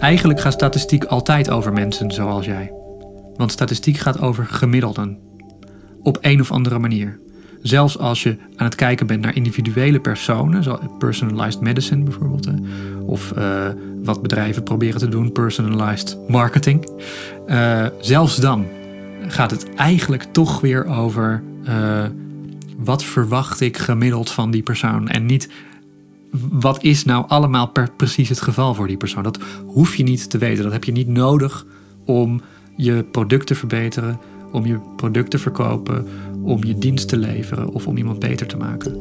Eigenlijk gaat statistiek altijd over mensen zoals jij. Want statistiek gaat over gemiddelden. Op een of andere manier. Zelfs als je aan het kijken bent naar individuele personen, zoals personalized medicine bijvoorbeeld, of uh, wat bedrijven proberen te doen, personalized marketing. Uh, zelfs dan gaat het eigenlijk toch weer over uh, wat verwacht ik gemiddeld van die persoon en niet wat is nou allemaal per precies het geval voor die persoon. Dat hoef je niet te weten. Dat heb je niet nodig om je product te verbeteren, om je product te verkopen, om je dienst te leveren of om iemand beter te maken.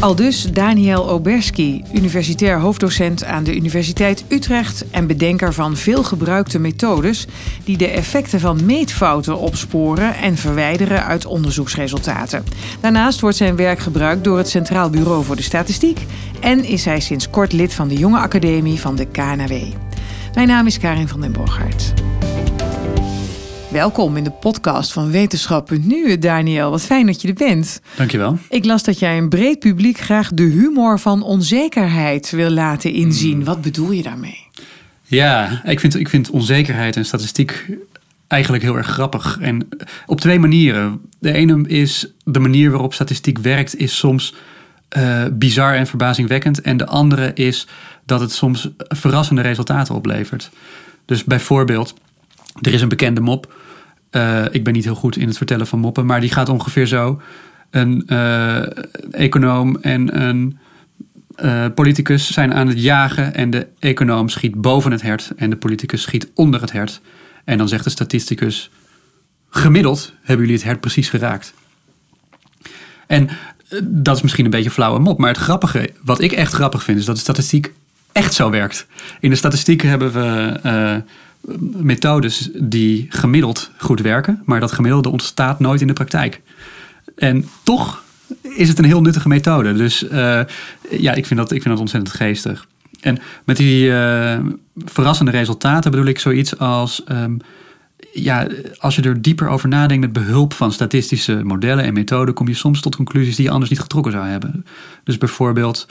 Aldus Daniel Oberski, universitair hoofddocent aan de Universiteit Utrecht en bedenker van veel gebruikte methodes die de effecten van meetfouten opsporen en verwijderen uit onderzoeksresultaten. Daarnaast wordt zijn werk gebruikt door het Centraal Bureau voor de Statistiek en is hij sinds kort lid van de Jonge Academie van de KNW. Mijn naam is Karin van den Borgaert. Welkom in de podcast van Wetenschap.nu, Daniel. Wat fijn dat je er bent. Dankjewel. Ik las dat jij een breed publiek graag de humor van onzekerheid wil laten inzien. Hmm. Wat bedoel je daarmee? Ja, ik vind, ik vind onzekerheid en statistiek eigenlijk heel erg grappig. En op twee manieren. De ene is de manier waarop statistiek werkt, is soms uh, bizar en verbazingwekkend. En de andere is dat het soms verrassende resultaten oplevert. Dus bijvoorbeeld, er is een bekende mop. Uh, ik ben niet heel goed in het vertellen van moppen, maar die gaat ongeveer zo. Een uh, econoom en een uh, politicus zijn aan het jagen en de econoom schiet boven het hert en de politicus schiet onder het hert. En dan zegt de statisticus, gemiddeld hebben jullie het hert precies geraakt. En dat is misschien een beetje flauwe mop, maar het grappige, wat ik echt grappig vind, is dat de statistiek echt zo werkt. In de statistiek hebben we methodes die gemiddeld goed werken, maar dat gemiddelde ontstaat nooit in de praktijk. En toch is het een heel nuttige methode. Dus uh, ja, ik vind, dat, ik vind dat ontzettend geestig. En met die uh, verrassende resultaten bedoel ik zoiets als. Um, ja, als je er dieper over nadenkt met behulp van statistische modellen en methoden, kom je soms tot conclusies die je anders niet getrokken zou hebben. Dus bijvoorbeeld,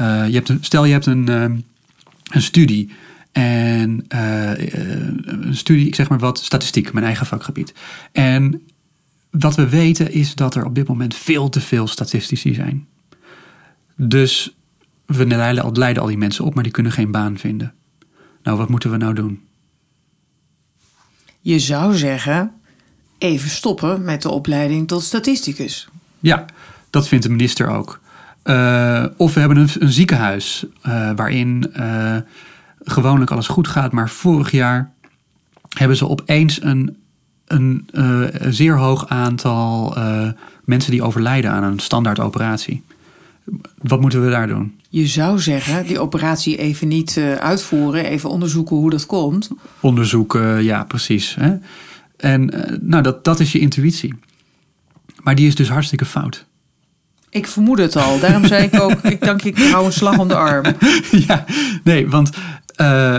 uh, je hebt een, stel je hebt een, een studie en uh, een studie, ik zeg maar wat, statistiek, mijn eigen vakgebied. En wat we weten is dat er op dit moment veel te veel statistici zijn. Dus we leiden, leiden al die mensen op, maar die kunnen geen baan vinden. Nou, wat moeten we nou doen? Je zou zeggen, even stoppen met de opleiding tot statisticus. Ja, dat vindt de minister ook. Uh, of we hebben een, een ziekenhuis uh, waarin uh, gewoonlijk alles goed gaat. Maar vorig jaar hebben ze opeens een, een, uh, zeer hoog aantal uh, mensen die overlijden aan een standaard operatie. Wat moeten we daar doen? Je zou zeggen, die operatie even niet uh, uitvoeren, even onderzoeken hoe dat komt. Onderzoeken, ja, precies. Hè? En nou, dat, dat is je intuïtie. Maar die is dus hartstikke fout. Ik vermoed het al. Daarom zei ik ook, ik dank je, ik hou een slag om de arm. ja, nee, want uh,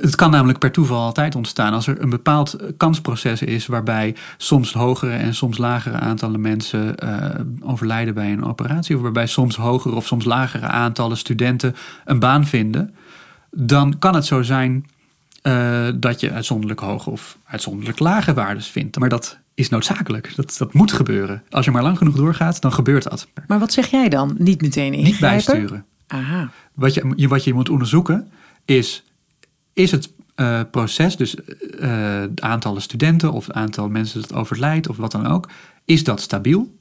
het kan namelijk per toeval altijd ontstaan als er een bepaald kansproces is waarbij soms hogere en soms lagere aantallen mensen uh, overlijden bij een operatie, of waarbij soms hogere of soms lagere aantallen studenten een baan vinden, dan kan het zo zijn uh, dat je uitzonderlijk hoge of uitzonderlijk lage waardes vindt. Maar dat is noodzakelijk. Dat, dat moet gebeuren. Als je maar lang genoeg doorgaat, dan gebeurt dat. Maar wat zeg jij dan? Niet meteen ingrijpen? Niet bijsturen. Aha. Wat je, wat je moet onderzoeken is, is het uh, proces, dus uh, aantallen studenten of het aantal mensen dat overlijdt of wat dan ook, is dat stabiel?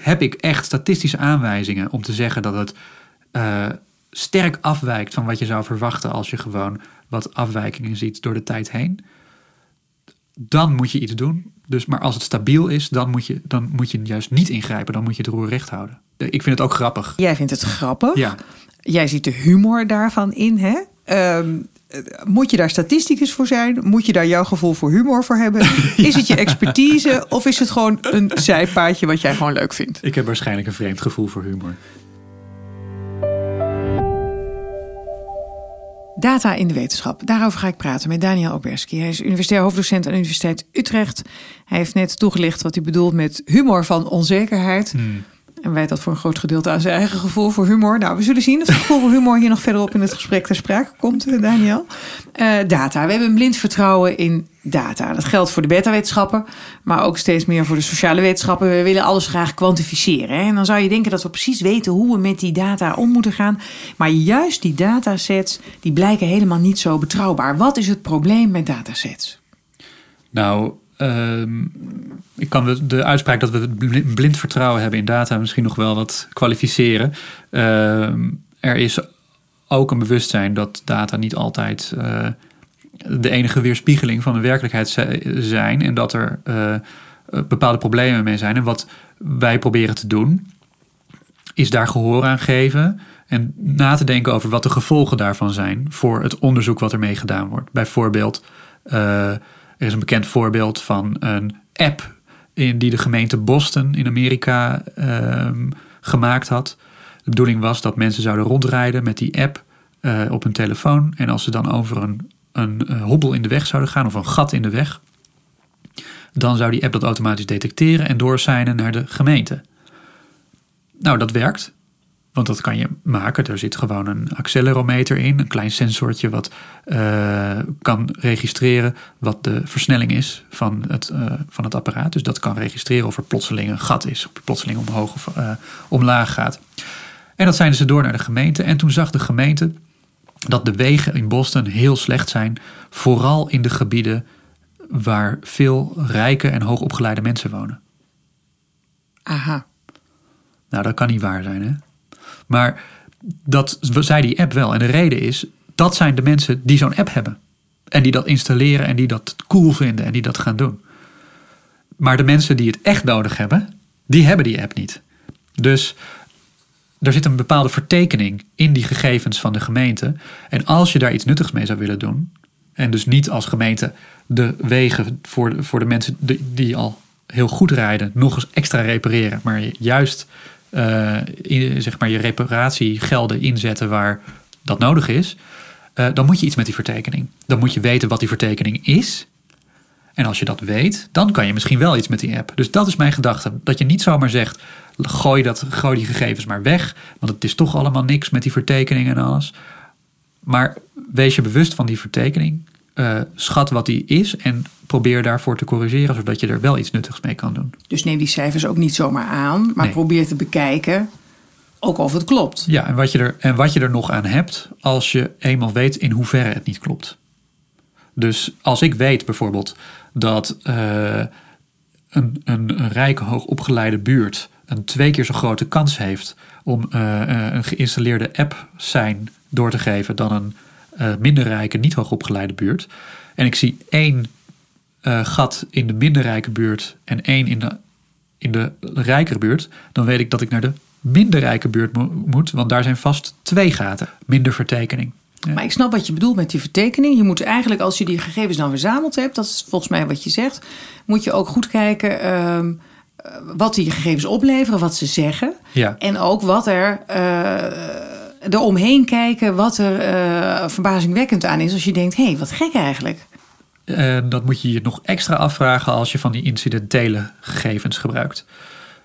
Heb ik echt statistische aanwijzingen om te zeggen dat het uh, sterk afwijkt van wat je zou verwachten als je gewoon wat afwijkingen ziet door de tijd heen? Dan moet je iets doen. Dus, maar als het stabiel is, dan moet, je, dan moet je juist niet ingrijpen. Dan moet je het roer recht houden. Ik vind het ook grappig. Jij vindt het grappig? Ja. Jij ziet de humor daarvan in, hè? Um, moet je daar statisticus voor zijn? Moet je daar jouw gevoel voor humor voor hebben? Is het je expertise of is het gewoon een zijpaadje wat jij gewoon leuk vindt? Ik heb waarschijnlijk een vreemd gevoel voor humor. Data in de wetenschap. Daarover ga ik praten met Daniel Oberski. Hij is universitair hoofddocent aan de Universiteit Utrecht. Hij heeft net toegelicht wat hij bedoelt met humor van onzekerheid. Hmm. En wijt dat voor een groot gedeelte aan zijn eigen gevoel voor humor. Nou, we zullen zien of het gevoel voor humor hier nog verderop in het gesprek ter sprake komt, eh, Daniel. Uh, data. We hebben een blind vertrouwen in data. Dat geldt voor de beta-wetenschappen, maar ook steeds meer voor de sociale wetenschappen. We willen alles graag kwantificeren. Hè? En dan zou je denken dat we precies weten hoe we met die data om moeten gaan. Maar juist die datasets, die blijken helemaal niet zo betrouwbaar. Wat is het probleem met datasets? Nou, Ehm, ik kan de uitspraak dat we blind vertrouwen hebben in data misschien nog wel wat kwalificeren. Ehm, er is ook een bewustzijn dat data niet altijd uh, de enige weerspiegeling van de werkelijkheid zijn en dat er uh, bepaalde problemen mee zijn. En wat wij proberen te doen, is daar gehoor aan geven en na te denken over wat de gevolgen daarvan zijn voor het onderzoek wat ermee gedaan wordt. Bijvoorbeeld. Er is een bekend voorbeeld van een app in die de gemeente Boston in Amerika ehm, gemaakt had. De bedoeling was dat mensen zouden rondrijden met die app uh, op hun telefoon. En als ze dan over een, een uh, hobbel in de weg zouden gaan of een gat in de weg, dan zou die app dat automatisch detecteren en doorsignen naar de gemeente. Nou, dat werkt. Want dat kan je maken. Er zit gewoon een accelerometer in, een klein sensortje wat uh, kan registreren wat de versnelling is van het, uh, van het apparaat. Dus dat kan registreren of er plotseling een gat is, of plotseling omhoog of uh, omlaag gaat. En dat zijn ze door naar de gemeente. En toen zag de gemeente dat de wegen in Boston heel slecht zijn, vooral in de gebieden waar veel rijke en hoogopgeleide mensen wonen. Aha. Nou, dat kan niet waar zijn, hè? Maar dat zei die app wel. En de reden is, dat zijn de mensen die zo'n app hebben. En die dat installeren en die dat cool vinden en die dat gaan doen. Maar de mensen die het echt nodig hebben, die hebben die app niet. Dus er zit een bepaalde vertekening in die gegevens van de gemeente. En als je daar iets nuttigs mee zou willen doen, en dus niet als gemeente de wegen voor voor de mensen die, die al heel goed rijden nog eens extra repareren, maar juist uh, zeg maar je reparatiegelden inzetten waar dat nodig is, uh, dan moet je iets met die vertekening. Dan moet je weten wat die vertekening is. En als je dat weet, dan kan je misschien wel iets met die app. Dus dat is mijn gedachte. Dat je niet zomaar zegt, gooi, dat, gooi die gegevens maar weg. Want het is toch allemaal niks met die vertekening en alles. Maar wees je bewust van die vertekening. Uh, schat wat die is en probeer daarvoor te corrigeren, zodat je er wel iets nuttigs mee kan doen. Dus neem die cijfers ook niet zomaar aan, maar probeer te bekijken ook of het klopt. Ja, en wat, je er, en wat je er nog aan hebt als je eenmaal weet in hoeverre het niet klopt. Dus als ik weet bijvoorbeeld dat uh, een, een, een rijke, hoogopgeleide buurt een twee keer zo grote kans heeft om uh, een geïnstalleerde app zijn door te geven dan een uh, minder rijke, niet hoogopgeleide buurt. En ik zie één uh, gat in de minder rijke buurt en één in de, in de rijkere buurt, dan weet ik dat ik naar de minder rijke buurt moet, want daar zijn vast twee gaten, minder vertekening. Maar ik snap wat je bedoelt met die vertekening. Je moet eigenlijk, als je die gegevens dan verzameld hebt, dat is volgens mij wat je zegt, moet je ook goed kijken uh, wat die gegevens opleveren, wat ze zeggen. Ja. En ook wat er. Uh, eromheen kijken wat er uh, verbazingwekkend aan is. Als je denkt, hé, hey, wat gek eigenlijk. Uh, dat moet je je nog extra afvragen als je van die incidentele gegevens gebruikt.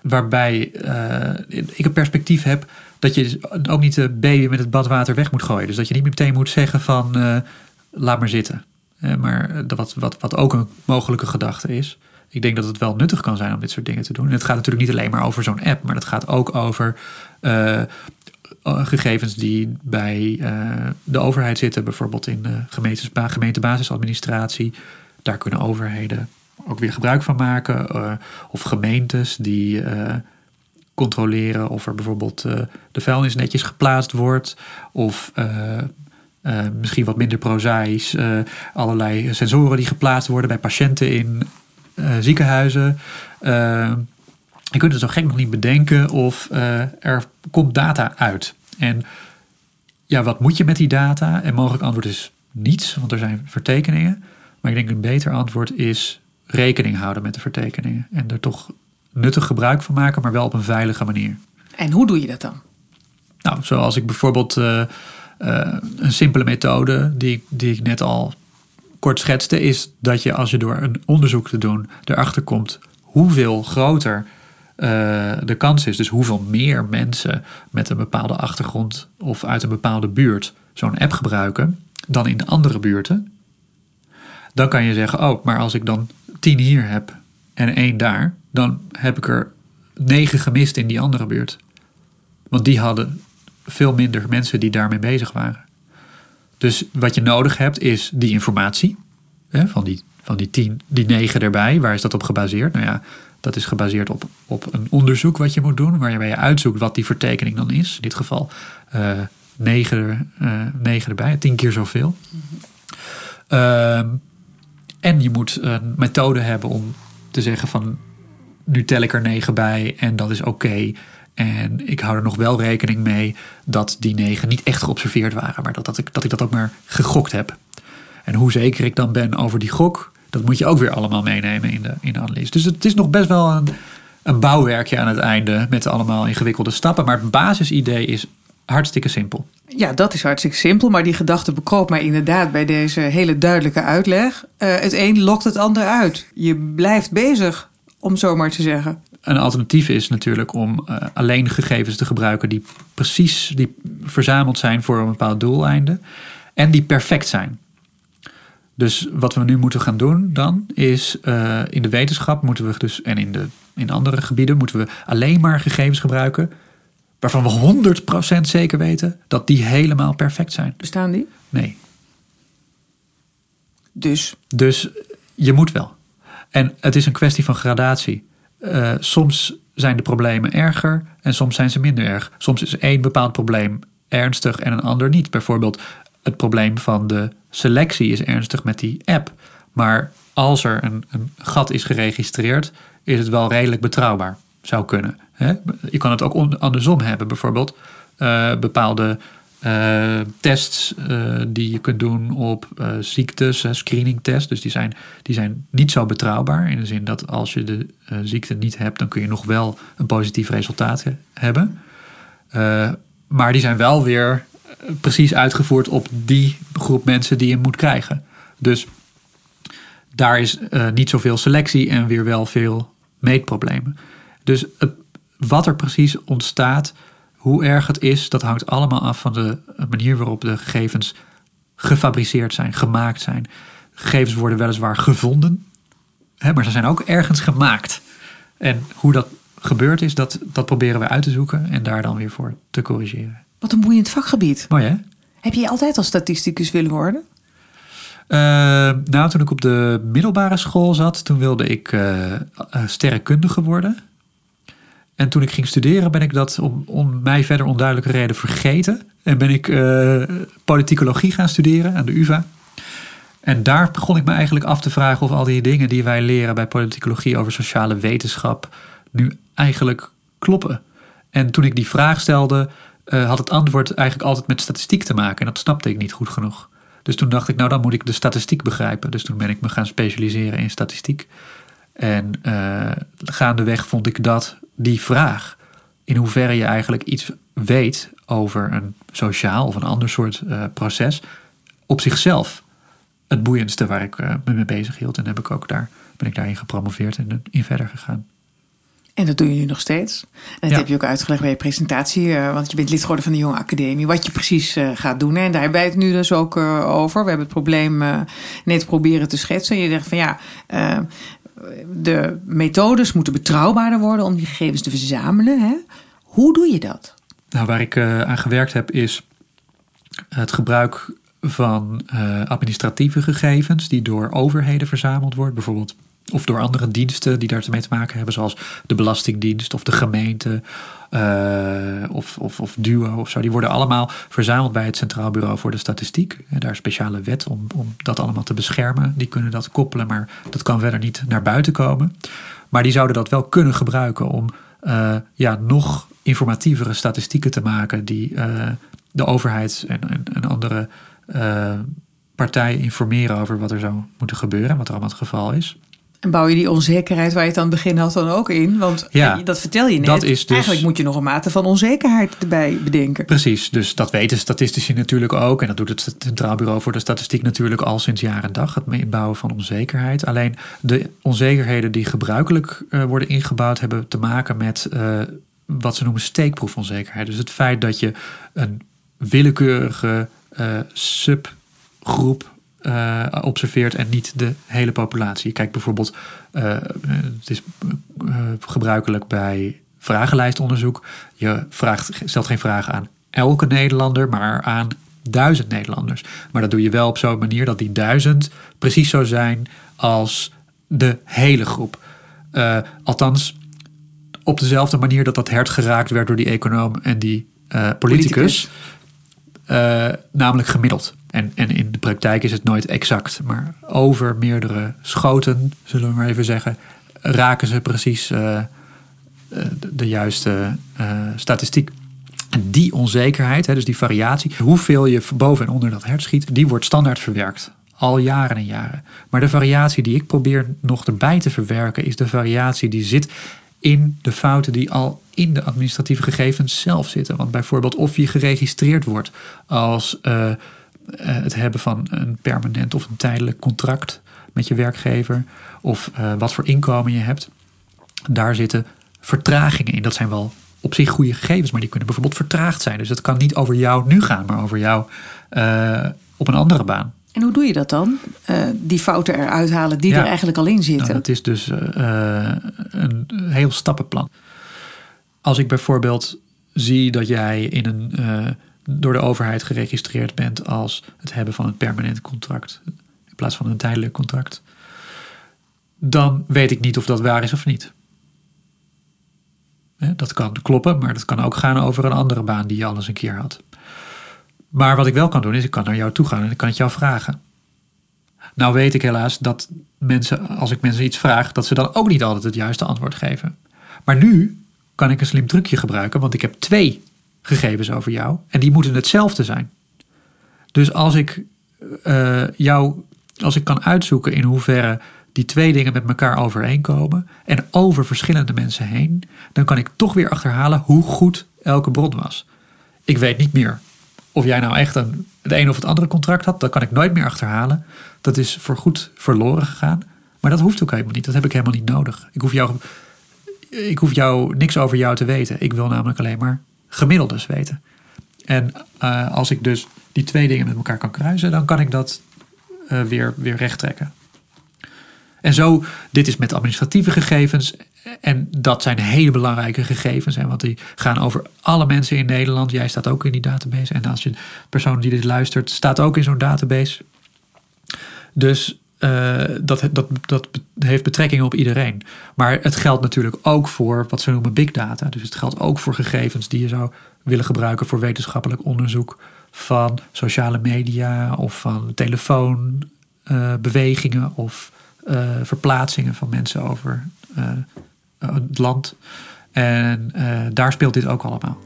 Waarbij uh, ik een perspectief heb dat je ook niet de baby met het badwater weg moet gooien. Dus dat je niet meteen moet zeggen van laat maar zitten. maar wat, wat, wat ook een mogelijke gedachte is. Ik denk dat het wel nuttig kan zijn om dit soort dingen te doen. En het gaat natuurlijk niet alleen maar over zo'n app, maar het gaat ook over gegevens die bij uh, de overheid zitten, bijvoorbeeld in de gemeentebasisadministratie. Daar kunnen overheden ook weer gebruik van maken. Of gemeentes die controleren of er bijvoorbeeld de vuilnis netjes geplaatst wordt. Of misschien wat minder prozaïs, allerlei sensoren die geplaatst worden bij patiënten in ziekenhuizen. Je kunt het zo gek nog niet bedenken of uh, er komt data uit. En ja, wat moet je met die data? En mogelijk antwoord is niets, want er zijn vertekeningen. Maar ik denk een beter antwoord is rekening houden met de vertekeningen. En er toch nuttig gebruik van maken, maar wel op een veilige manier. En hoe doe je dat dan? Nou, zoals ik bijvoorbeeld uh, uh, een simpele methode die, die ik net al kort schetste, is dat je als je door een onderzoek te doen erachter komt hoeveel groter de kans is. Dus hoeveel meer mensen met een bepaalde achtergrond of uit een bepaalde buurt zo'n app gebruiken dan in de andere buurten. Dan kan je zeggen, oh, maar als ik dan tien hier heb en één daar, dan heb ik er negen gemist in die andere buurt. Want die hadden veel minder mensen die daarmee bezig waren. Dus wat je nodig hebt is die informatie hè, van, die, van die tien, die negen erbij. Waar is dat op gebaseerd? Nou ja, dat is gebaseerd op, op een onderzoek wat je moet doen, waarbij je uitzoekt wat die vertekening dan is. In dit geval uh, negen, uh, negen erbij, tien keer zoveel. Uh, en je moet een methode hebben om te zeggen van nu tel ik er negen bij en dat is oké. En ik hou er nog wel rekening mee dat die negen niet echt geobserveerd waren, maar dat, dat, ik, dat ik dat ook maar gegokt heb. En hoe zeker ik dan ben over die gok, dat moet je ook weer allemaal meenemen in de, in de analyse. Dus het is nog best wel een, een bouwwerkje aan het einde met allemaal ingewikkelde stappen. Maar het basisidee is hartstikke simpel. Ja, dat is hartstikke simpel, maar die gedachte bekroop mij inderdaad bij deze hele duidelijke uitleg. Uh, het een lokt het ander uit. Je blijft bezig, om zo maar te zeggen. Een alternatief is natuurlijk om uh, alleen gegevens te gebruiken die precies die verzameld zijn voor een bepaald doeleinde en die perfect zijn. Dus wat we nu moeten gaan doen dan is uh, in de wetenschap moeten we dus en in, de, in andere gebieden moeten we alleen maar gegevens gebruiken waarvan we 100% zeker weten dat die helemaal perfect zijn. Bestaan die? Nee. Dus? Dus je moet wel. En het is een kwestie van gradatie. Uh, soms zijn de problemen erger en soms zijn ze minder erg. Soms is één bepaald probleem ernstig en een ander niet. Bijvoorbeeld het probleem van de selectie is ernstig met die app. Maar als er een, gat is geregistreerd, is het wel redelijk betrouwbaar. Zou kunnen. Hè? Je kan het ook andersom hebben. Bijvoorbeeld uh, bepaalde uh, tests uh, die je kunt doen op ziektes, screeningtests. Dus die zijn, die zijn niet zo betrouwbaar. In de zin dat als je de ziekte niet hebt, dan kun je nog wel een positief resultaat hebben. maar die zijn wel weer precies uitgevoerd op die groep mensen die je moet krijgen. Dus daar is niet zoveel selectie en weer wel veel meetproblemen. Dus wat er precies ontstaat, hoe erg het is, dat hangt allemaal af van de manier waarop de gegevens gefabriceerd zijn, gemaakt zijn. Gegevens worden weliswaar gevonden, hè, maar ze zijn ook ergens gemaakt. En hoe dat gebeurd is, dat, dat proberen we uit te zoeken en daar dan weer voor te corrigeren. Wat een boeiend vakgebied. Mooi hè? Heb je altijd als statisticus willen worden? Uh, nou, toen ik op de middelbare school zat, toen wilde ik uh, sterrenkundige worden. En toen ik ging studeren ben ik dat om, om mij verder onduidelijke reden vergeten. En ben ik uh, politicologie gaan studeren aan de UvA. En daar begon ik me eigenlijk af te vragen of al die dingen die wij leren bij politicologie over sociale wetenschap nu eigenlijk kloppen. En toen ik die vraag stelde, uh, had het antwoord eigenlijk altijd met statistiek te maken. En dat snapte ik niet goed genoeg. Dus toen dacht ik, nou dan moet ik de statistiek begrijpen. Dus toen ben ik me gaan specialiseren in statistiek. En uh, gaandeweg vond ik dat die vraag, in hoeverre je eigenlijk iets weet over een sociaal of een ander soort uh, proces, op zichzelf het boeiendste waar ik me mee bezig hield. En heb ik ook daar, ben ik daarin gepromoveerd en in verder gegaan. En dat doe je nu nog steeds. En dat ja. heb je ook uitgelegd bij je presentatie, uh, want je bent lid geworden van de Jonge Academie, wat je precies uh, gaat doen. En daar hebben wij het nu dus ook uh, over. We hebben het probleem net proberen te schetsen. Je zegt van ja, de methodes moeten betrouwbaarder worden om die gegevens te verzamelen. Hè? Hoe doe je dat? Nou, waar ik aan gewerkt heb is het gebruik van administratieve gegevens die door overheden verzameld worden. Bijvoorbeeld of door andere diensten die daarmee te maken hebben, zoals de Belastingdienst of de gemeente uh, of, of, of Duo of zo. Die worden allemaal verzameld bij het Centraal Bureau voor de Statistiek. En daar is speciale wet om, om dat allemaal te beschermen. Die kunnen dat koppelen, maar dat kan verder niet naar buiten komen. Maar die zouden dat wel kunnen gebruiken om uh, ja, nog informatievere statistieken te maken die uh, de overheid en, en, en andere partijen informeren over wat er zou moeten gebeuren en wat er allemaal het geval is. En bouw je die onzekerheid waar je het aan het begin had dan ook in? Want Ja, dat vertel je net. dat is dus- Eigenlijk moet je nog een mate van onzekerheid erbij bedenken. Precies, dus dat weten statistici natuurlijk ook. En dat doet het Centraal Bureau voor de Statistiek natuurlijk al sinds jaar en dag. Het inbouwen van onzekerheid. Alleen de onzekerheden die gebruikelijk eh, worden ingebouwd... hebben te maken met eh, wat ze noemen steekproefonzekerheid. Dus het feit dat je een willekeurige eh, subgroep eh, observeert en niet de hele populatie. Kijk bijvoorbeeld, eh, het is eh, gebruikelijk bij vragenlijstonderzoek. Je vraagt, stelt geen vragen aan elke Nederlander, maar aan duizend Nederlanders. Maar dat doe je wel op zo'n manier dat die duizend precies zo zijn als de hele groep. Althans, op dezelfde manier dat dat hert geraakt werd door die econoom en die politicus. Politicus. Namelijk gemiddeld. En, en in de praktijk is het nooit exact. Maar over meerdere schoten, zullen we maar even zeggen, raken ze precies eh, eh, de, de juiste eh, statistiek. En die onzekerheid, hè, dus die variatie, hoeveel je boven en onder dat hert schiet, die wordt standaard verwerkt. Al jaren en jaren. Maar de variatie die ik probeer nog erbij te verwerken, is de variatie die zit in de fouten die al in de administratieve gegevens zelf zitten. Want bijvoorbeeld of je geregistreerd wordt als het hebben van een permanent of een tijdelijk contract met je werkgever, of eh, wat voor inkomen je hebt, daar zitten vertragingen in. Dat zijn wel op zich goede gegevens, maar die kunnen bijvoorbeeld vertraagd zijn. Dus het kan niet over jou nu gaan, maar over jou eh, op een andere baan. En hoe doe je dat dan? Eh, die fouten eruit halen die Ja. er eigenlijk al in zitten. Nou, dat is dus eh, eh, een heel stappenplan. Als ik bijvoorbeeld zie dat jij in een, eh, door de overheid geregistreerd bent als het hebben van een permanent contract in plaats van een tijdelijk contract, dan weet ik niet of dat waar is of niet. Dat kan kloppen, maar dat kan ook gaan over een andere baan die je al eens een keer had. Maar wat ik wel kan doen, is ik kan naar jou toe gaan en ik kan het jou vragen. Nou weet ik helaas dat mensen, als ik mensen iets vraag, dat ze dan ook niet altijd het juiste antwoord geven. Maar nu kan ik een slim trucje gebruiken, want ik heb twee gegevens over jou en die moeten hetzelfde zijn. Dus als ik eh, jou, als ik kan uitzoeken in hoeverre die twee dingen met elkaar overeenkomen en over verschillende mensen heen, dan kan ik toch weer achterhalen hoe goed elke bron was. Ik weet niet meer of jij nou echt een, het een of het andere contract had, dat kan ik nooit meer achterhalen. Dat is voorgoed verloren gegaan. Maar dat hoeft ook helemaal niet. Dat heb ik helemaal niet nodig. Ik hoef jou, ik hoef jou niks over jou te weten. Ik wil namelijk alleen maar gemiddeldes weten. En eh, als ik dus die twee dingen met elkaar kan kruisen, dan kan ik dat eh, weer, weer recht trekken. En zo, dit is met administratieve gegevens. En dat zijn hele belangrijke gegevens. Hè, want die gaan over alle mensen in Nederland. Jij staat ook in die database. En als je persoon die dit luistert, staat ook in zo'n database. Dus eh, dat, dat, dat heeft betrekking op iedereen. Maar het geldt natuurlijk ook voor wat ze noemen big data. Dus het geldt ook voor gegevens die je zou willen gebruiken voor wetenschappelijk onderzoek van sociale media of van telefoonbewegingen of eh, verplaatsingen van mensen over eh, het land. En eh, daar speelt dit ook allemaal.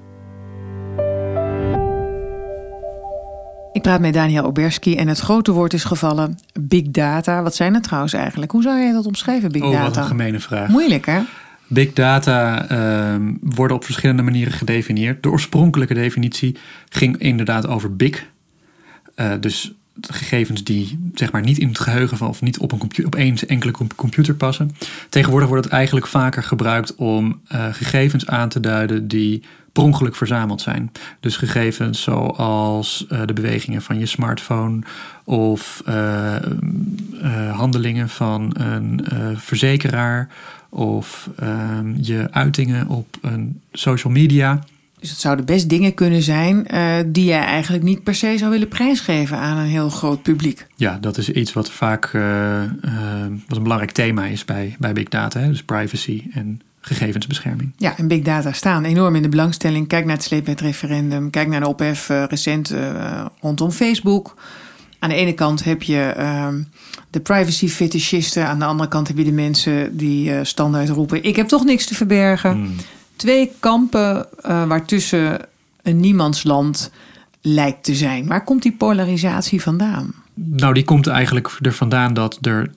Ik praat met Daniel Oberski en het grote woord is gevallen big data. Wat zijn het trouwens eigenlijk? Hoe zou jij dat omschrijven, big Oh, wat data? een gemene vraag. Moeilijk hè? Big data ehm, worden op verschillende manieren gedefinieerd. De oorspronkelijke definitie ging inderdaad over big. Eh, dus gegevens die zeg maar niet in het geheugen van of niet op een compu- op één enkele com- computer passen. Tegenwoordig wordt het eigenlijk vaker gebruikt om eh, gegevens aan te duiden die per ongeluk verzameld zijn. Dus gegevens zoals eh, de bewegingen van je smartphone of eh, handelingen van een verzekeraar of ehm, je uitingen op een social media. Dus het zouden best dingen kunnen zijn eh, die jij eigenlijk niet per se zou willen prijsgeven aan een heel groot publiek. Ja, dat is iets wat vaak eh, eh, wat een belangrijk thema is bij, bij big data. Hè? Dus privacy en gegevensbescherming. Ja, en big data staan enorm in de belangstelling. Kijk naar het sleepwetreferendum. Kijk naar de ophef recent rondom Facebook. Aan de ene kant heb je ehm, de privacy fetischisten. Aan de andere kant heb je de mensen die standaard roepen... ik heb toch niks te verbergen. Twee kampen eh, waartussen een niemandsland lijkt te zijn. Waar komt die polarisatie vandaan? Nou, die komt eigenlijk er vandaan dat er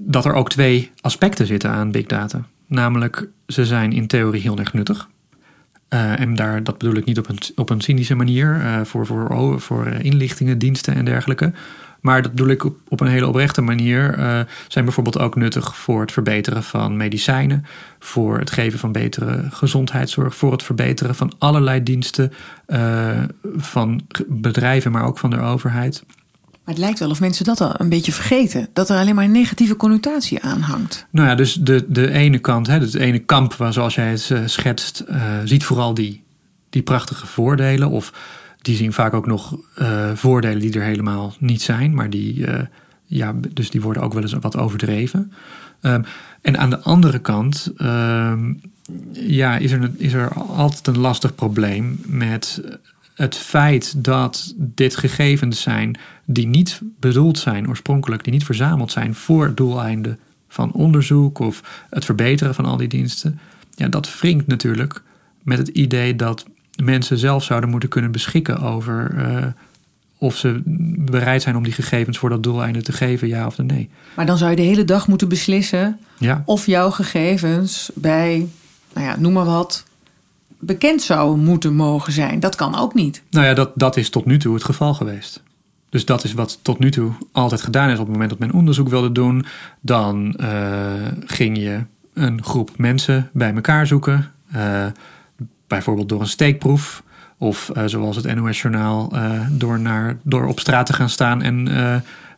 dat er ook twee aspecten zitten aan big data. Namelijk, ze zijn in theorie heel erg nuttig. Uh, en daar, dat bedoel ik niet op een, op een cynische manier uh, voor, voor, voor inlichtingen, diensten en dergelijke. Maar dat bedoel ik op, op een hele oprechte manier. Uh, zijn bijvoorbeeld ook nuttig voor het verbeteren van medicijnen, voor het geven van betere gezondheidszorg, voor het verbeteren van allerlei diensten van bedrijven, maar ook van de overheid. Maar het lijkt wel of mensen dat al een beetje vergeten. Dat er alleen maar een negatieve connotatie aan hangt. Nou ja, dus de, de ene kant, hè, het ene kamp waar zoals jij het uh, schetst, uh, ziet vooral die, die prachtige voordelen. Of die zien vaak ook nog uh, voordelen die er helemaal niet zijn. Maar die, ja, dus die worden ook wel eens wat overdreven. Um, en aan de andere kant um, ja, is, er, is er altijd een lastig probleem met het feit dat dit gegevens zijn die niet bedoeld zijn oorspronkelijk, die niet verzameld zijn voor doeleinden van onderzoek of het verbeteren van al die diensten, ja, dat wringt natuurlijk met het idee dat mensen zelf zouden moeten kunnen beschikken over uh, of ze bereid zijn om die gegevens voor dat doeleinde te geven, ja of nee. Maar dan zou je de hele dag moeten beslissen ja. of jouw gegevens bij, nou ja, noem maar wat, bekend zouden moeten mogen zijn. Dat kan ook niet. Nou ja, dat, dat is tot nu toe het geval geweest. Dus dat is wat tot nu toe altijd gedaan is. Op het moment dat men onderzoek wilde doen, dan uh, ging je een groep mensen bij elkaar zoeken. Uh, bijvoorbeeld door een steekproef. Of uh, zoals het NOS-journaal, door, naar, door op straat te gaan staan en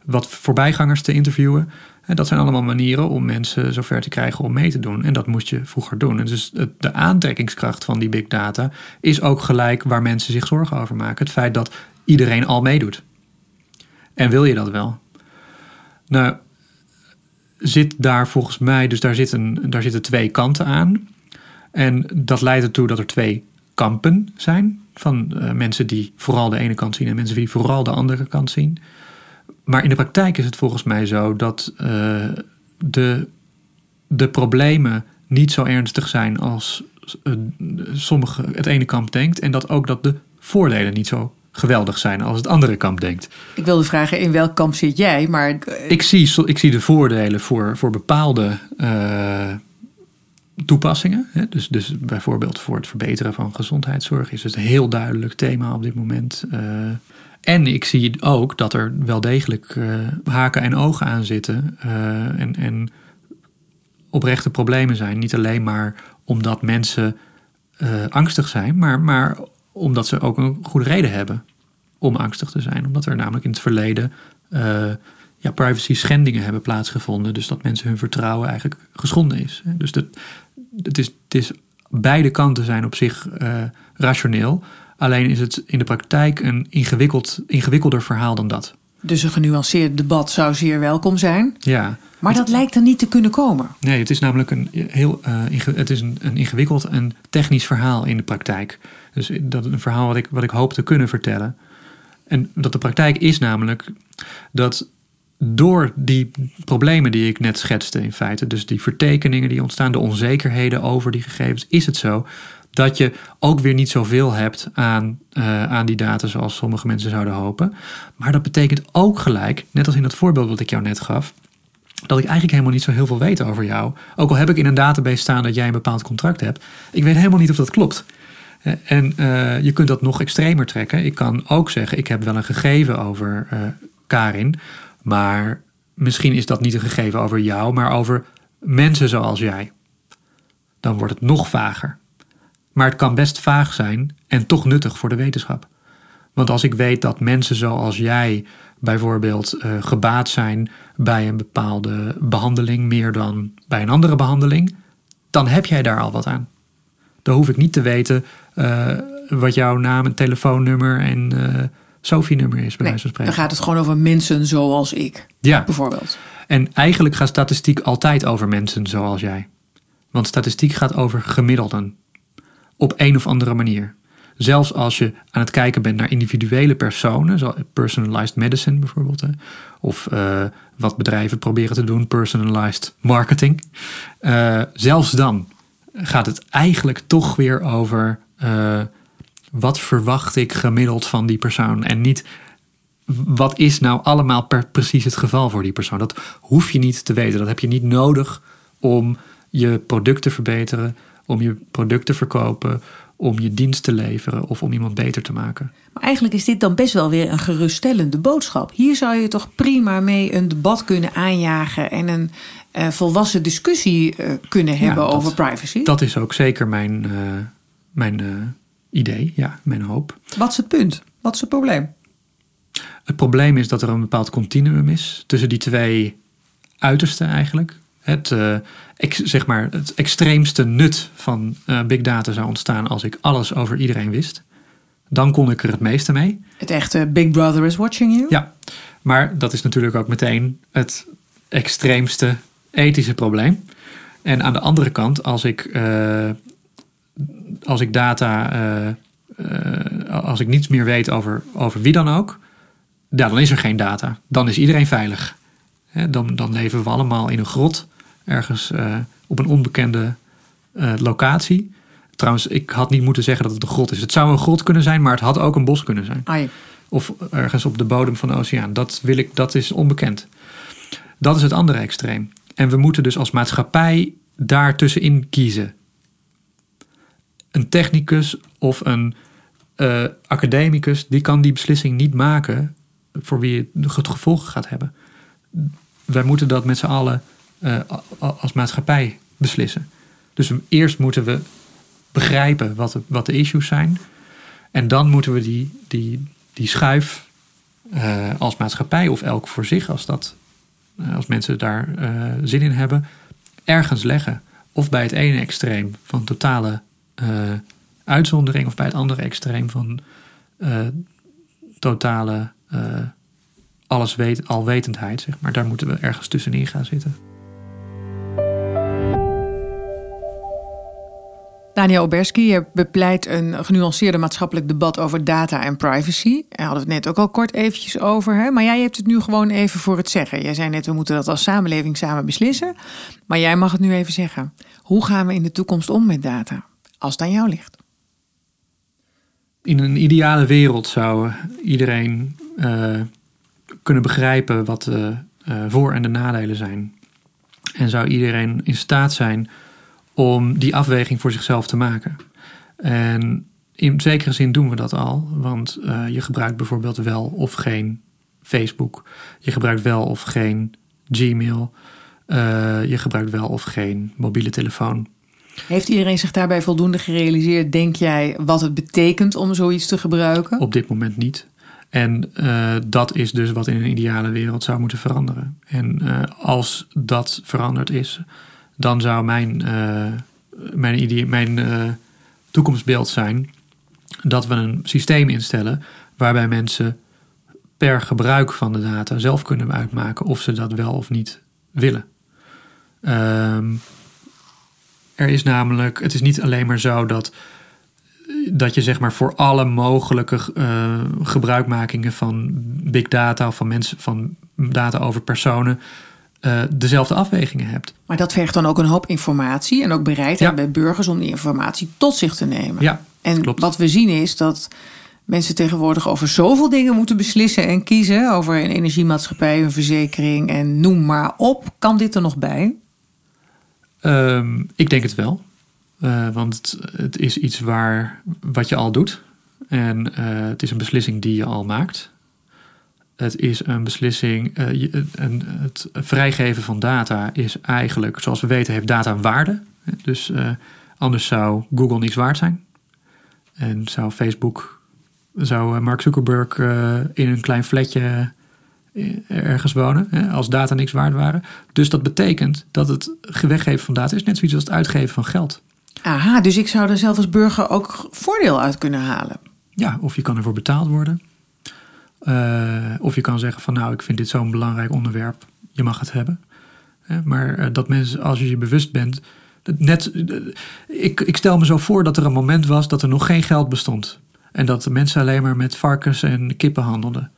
wat voorbijgangers te interviewen. En dat zijn allemaal manieren om mensen zover te krijgen om mee te doen. En dat moest je vroeger doen. En dus de aantrekkingskracht van die big data is ook gelijk waar mensen zich zorgen over maken. Het feit dat iedereen al meedoet. En wil je dat wel? Nou, zit daar volgens mij, dus daar zitten, daar zitten twee kanten aan. En dat leidt ertoe dat er twee kampen zijn. Van uh, mensen die vooral de ene kant zien en mensen die vooral de andere kant zien. Maar in de praktijk is het volgens mij zo dat uh, de, de problemen niet zo ernstig zijn als uh, sommige, het ene kamp denkt. En dat ook dat de voordelen niet zo geweldig zijn als het andere kamp denkt. Ik wilde vragen in welk kamp zit jij, maar... Ik zie, ik zie de voordelen voor, voor bepaalde toepassingen. Hè? Dus, dus bijvoorbeeld voor het verbeteren van gezondheidszorg is het een heel duidelijk thema op dit moment. Uh, en ik zie ook dat er wel degelijk uh, haken en ogen aan zitten en, en oprechte problemen zijn. Niet alleen maar omdat mensen angstig zijn, maar, maar omdat ze ook een goede reden hebben om angstig te zijn. Omdat er namelijk in het verleden ja, privacy schendingen hebben plaatsgevonden. Dus dat mensen hun vertrouwen eigenlijk geschonden is. Dus dat, het, is, het is beide kanten zijn op zich uh, rationeel. Alleen is het in de praktijk een ingewikkeld, ingewikkelder verhaal dan dat. Dus een genuanceerd debat zou zeer welkom zijn. Ja. Maar dat lijkt er niet te kunnen komen. Nee, het is namelijk een heel uh, het is een, een ingewikkeld en technisch verhaal in de praktijk. Dus dat is een verhaal wat ik, wat ik hoop te kunnen vertellen. En dat de praktijk is namelijk dat door die problemen die ik net schetste in feite, dus die vertekeningen die ontstaan, de onzekerheden over die gegevens, is het zo dat je ook weer niet zoveel hebt aan, uh, aan die data zoals sommige mensen zouden hopen. Maar dat betekent ook gelijk, net als in het voorbeeld wat ik jou net gaf, dat ik eigenlijk helemaal niet zo heel veel weet over jou. Ook al heb ik in een database staan dat jij een bepaald contract hebt, ik weet helemaal niet of dat klopt. Eh, en uh, je kunt dat nog extremer trekken. Ik kan ook zeggen, ik heb wel een gegeven over Karin, maar misschien is dat niet een gegeven over jou, maar over mensen zoals jij. Dan wordt het nog vager. Maar het kan best vaag zijn en toch nuttig voor de wetenschap. Want als ik weet dat mensen zoals jij bijvoorbeeld uh, gebaat zijn bij een bepaalde behandeling meer dan bij een andere behandeling, dan heb jij daar al wat aan. Dan hoef ik niet te weten uh, wat jouw naam en telefoonnummer en uh, Sophie-nummer is, bij nee, wijze van spreken. Dan gaat het gewoon over mensen zoals ik, ja. bijvoorbeeld. En eigenlijk gaat statistiek altijd over mensen zoals jij. Want statistiek gaat over gemiddelden. Op een of andere manier. Zelfs als je aan het kijken bent naar individuele personen, zoals personalized medicine bijvoorbeeld, hè, of uh, wat bedrijven proberen te doen, personalized marketing. Uh, zelfs dan gaat het eigenlijk toch weer over uh, wat verwacht ik gemiddeld van die persoon en niet wat is nou allemaal per precies het geval voor die persoon? Dat hoef je niet te weten. Dat heb je niet nodig om je product te verbeteren, om je product te verkopen, om je dienst te leveren of om iemand beter te maken. Maar eigenlijk is dit dan best wel weer een geruststellende boodschap. Hier zou je toch prima mee een debat kunnen aanjagen en een uh, volwassen discussie uh, kunnen hebben ja, dat, over privacy. Dat is ook zeker mijn, uh, mijn idee, ja, mijn hoop. Wat is het punt? Wat is het probleem? Het probleem is dat er een bepaald continuum is tussen die twee uitersten eigenlijk. Het, uh, ex, zeg maar, het extreemste nut van uh, big data zou ontstaan als ik alles over iedereen wist. Dan kon ik er het meeste mee. Het echte Big Brother is watching you? Ja, maar dat is natuurlijk ook meteen het extreemste ethische probleem. En aan de andere kant, als ik, uh, als ik data, als ik niets meer weet over, over wie dan ook, ja, dan is er geen data. Dan is iedereen veilig. dan, dan leven we allemaal in een grot, ergens uh, op een onbekende locatie. Trouwens, ik had niet moeten zeggen dat het een grot is. Het zou een grot kunnen zijn, maar het had ook een bos kunnen zijn. Ai. Of ergens op de bodem van de oceaan. Dat, wil ik, dat is onbekend. Dat is het andere extreem. En we moeten dus als maatschappij daar tussenin kiezen. Een technicus of een uh, academicus, die kan die beslissing niet maken voor wie het gevolgen gaat hebben. Wij moeten dat met z'n allen uh, als maatschappij beslissen. Dus eerst moeten we begrijpen wat de, wat de issues zijn. En dan moeten we die, die, die schuif uh, als maatschappij of elk voor zich, als, dat, als mensen daar zin in hebben, ergens leggen. Of bij het ene extreem van totale uitzondering, of bij het andere extreem van totale uh, alles weet, alwetendheid, zeg maar. Daar moeten we ergens tussenin gaan zitten. Daniel Oberski, je bepleit een genuanceerde maatschappelijk debat over data en privacy. Daar hadden we het net ook al kort eventjes over. Hè? Maar jij hebt het nu gewoon even voor het zeggen. Jij zei net, we moeten dat als samenleving samen beslissen. Maar jij mag het nu even zeggen. Hoe gaan we in de toekomst om met data? Als het aan jou ligt. In een ideale wereld zou iedereen uh, kunnen begrijpen wat de uh, voor- en de nadelen zijn. En zou iedereen in staat zijn om die afweging voor zichzelf te maken. En in zekere zin doen we dat al, want je gebruikt bijvoorbeeld wel of geen Facebook. Je gebruikt wel of geen Gmail. je gebruikt wel of geen mobiele telefoon. Heeft iedereen zich daarbij voldoende gerealiseerd, denk jij, wat het betekent om zoiets te gebruiken? Op dit moment niet. En uh, dat is dus wat in een ideale wereld zou moeten veranderen. En uh, als dat veranderd is, dan zou mijn, uh, mijn, idee, mijn toekomstbeeld zijn dat we een systeem instellen waarbij mensen per gebruik van de data zelf kunnen uitmaken of ze dat wel of niet willen. Um, er is namelijk, het is niet alleen maar zo dat, dat je zeg maar voor alle mogelijke uh, gebruikmakingen van big data of van mensen van data over personen uh, dezelfde afwegingen hebt. Maar dat vergt dan ook een hoop informatie en ook bereidheid ja. bij burgers om die informatie tot zich te nemen. Ja, en klopt. wat we zien is dat mensen tegenwoordig over zoveel dingen moeten beslissen en kiezen. Over een energiemaatschappij, een verzekering en noem maar op. Kan dit er nog bij? Um, ik denk het wel. Uh, want het, is iets waar, wat je al doet. En uh, het is een beslissing die je al maakt. Het is een beslissing. Je, een, het vrijgeven van data is eigenlijk, zoals we weten, heeft data waarde. Dus anders zou Google niets waard zijn. En zou Facebook, zou Mark Zuckerberg in een klein flatje ergens wonen, hè, als data niks waard waren. Dus dat betekent dat het weggeven van data is net zoiets als het uitgeven van geld. Aha, dus ik zou er zelf als burger ook voordeel uit kunnen halen. Ja, of je kan ervoor betaald worden. Uh, of je kan zeggen van nou, ik vind dit zo'n belangrijk onderwerp, je mag het hebben. Maar uh, dat mensen, als je je bewust bent, net, ik, ik stel me zo voor dat er een moment was dat er nog geen geld bestond. En dat de mensen alleen maar met varkens en kippen handelden.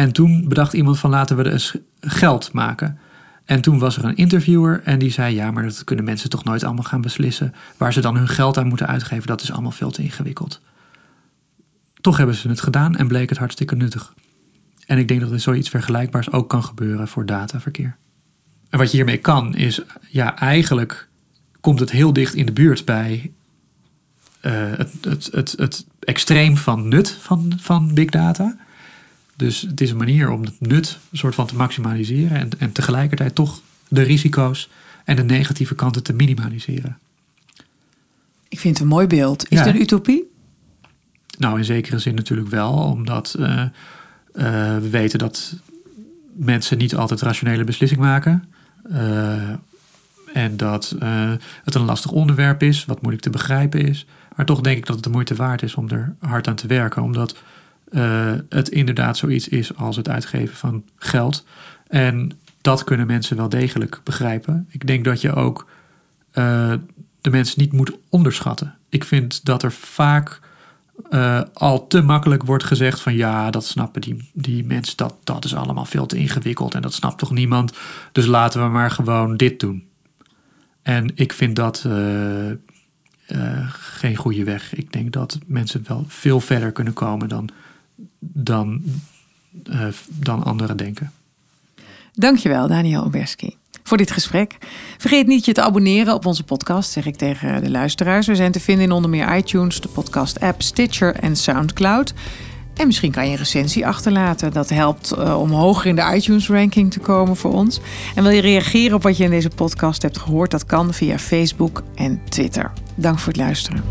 En toen bedacht iemand van laten we er eens geld maken. En toen was er een interviewer en die zei: Ja, maar dat kunnen mensen toch nooit allemaal gaan beslissen. Waar ze dan hun geld aan moeten uitgeven, dat is allemaal veel te ingewikkeld. Toch hebben ze het gedaan en bleek het hartstikke nuttig. En ik denk dat er zoiets vergelijkbaars ook kan gebeuren voor dataverkeer. En wat je hiermee kan, is ja, eigenlijk komt het heel dicht in de buurt bij uh, het, het, het, het extreem van nut van, van big data. Dus het is een manier om het nut soort van te maximaliseren en, en tegelijkertijd toch de risico's en de negatieve kanten te minimaliseren. Ik vind het een mooi beeld. Is ja. het een utopie? Nou, in zekere zin natuurlijk wel, omdat uh, uh, we weten dat mensen niet altijd rationele beslissing maken. Uh, en dat het een lastig onderwerp is, wat moeilijk te begrijpen is. Maar toch denk ik dat het de moeite waard is om er hard aan te werken. Omdat het inderdaad zoiets is als het uitgeven van geld. En dat kunnen mensen wel degelijk begrijpen. Ik denk dat je ook de mensen niet moet onderschatten. Ik vind dat er vaak uh, al te makkelijk wordt gezegd van ja, dat snappen die, die mensen, dat, dat is allemaal veel te ingewikkeld en dat snapt toch niemand. Dus laten we maar gewoon dit doen. En ik vind dat uh, uh, geen goede weg. Ik denk dat mensen wel veel verder kunnen komen dan, dan, dan anderen denken. Dankjewel, Daniel Oberski voor dit gesprek. Vergeet niet je te abonneren op onze podcast, zeg ik tegen de luisteraars. We zijn te vinden in onder meer iTunes, de podcast-app Stitcher en Soundcloud. En misschien kan je een recensie achterlaten. Dat helpt uh, om hoger in de iTunes-ranking te komen voor ons. En wil je reageren op wat je in deze podcast hebt gehoord? Dat kan via Facebook en Twitter. Dank voor het luisteren.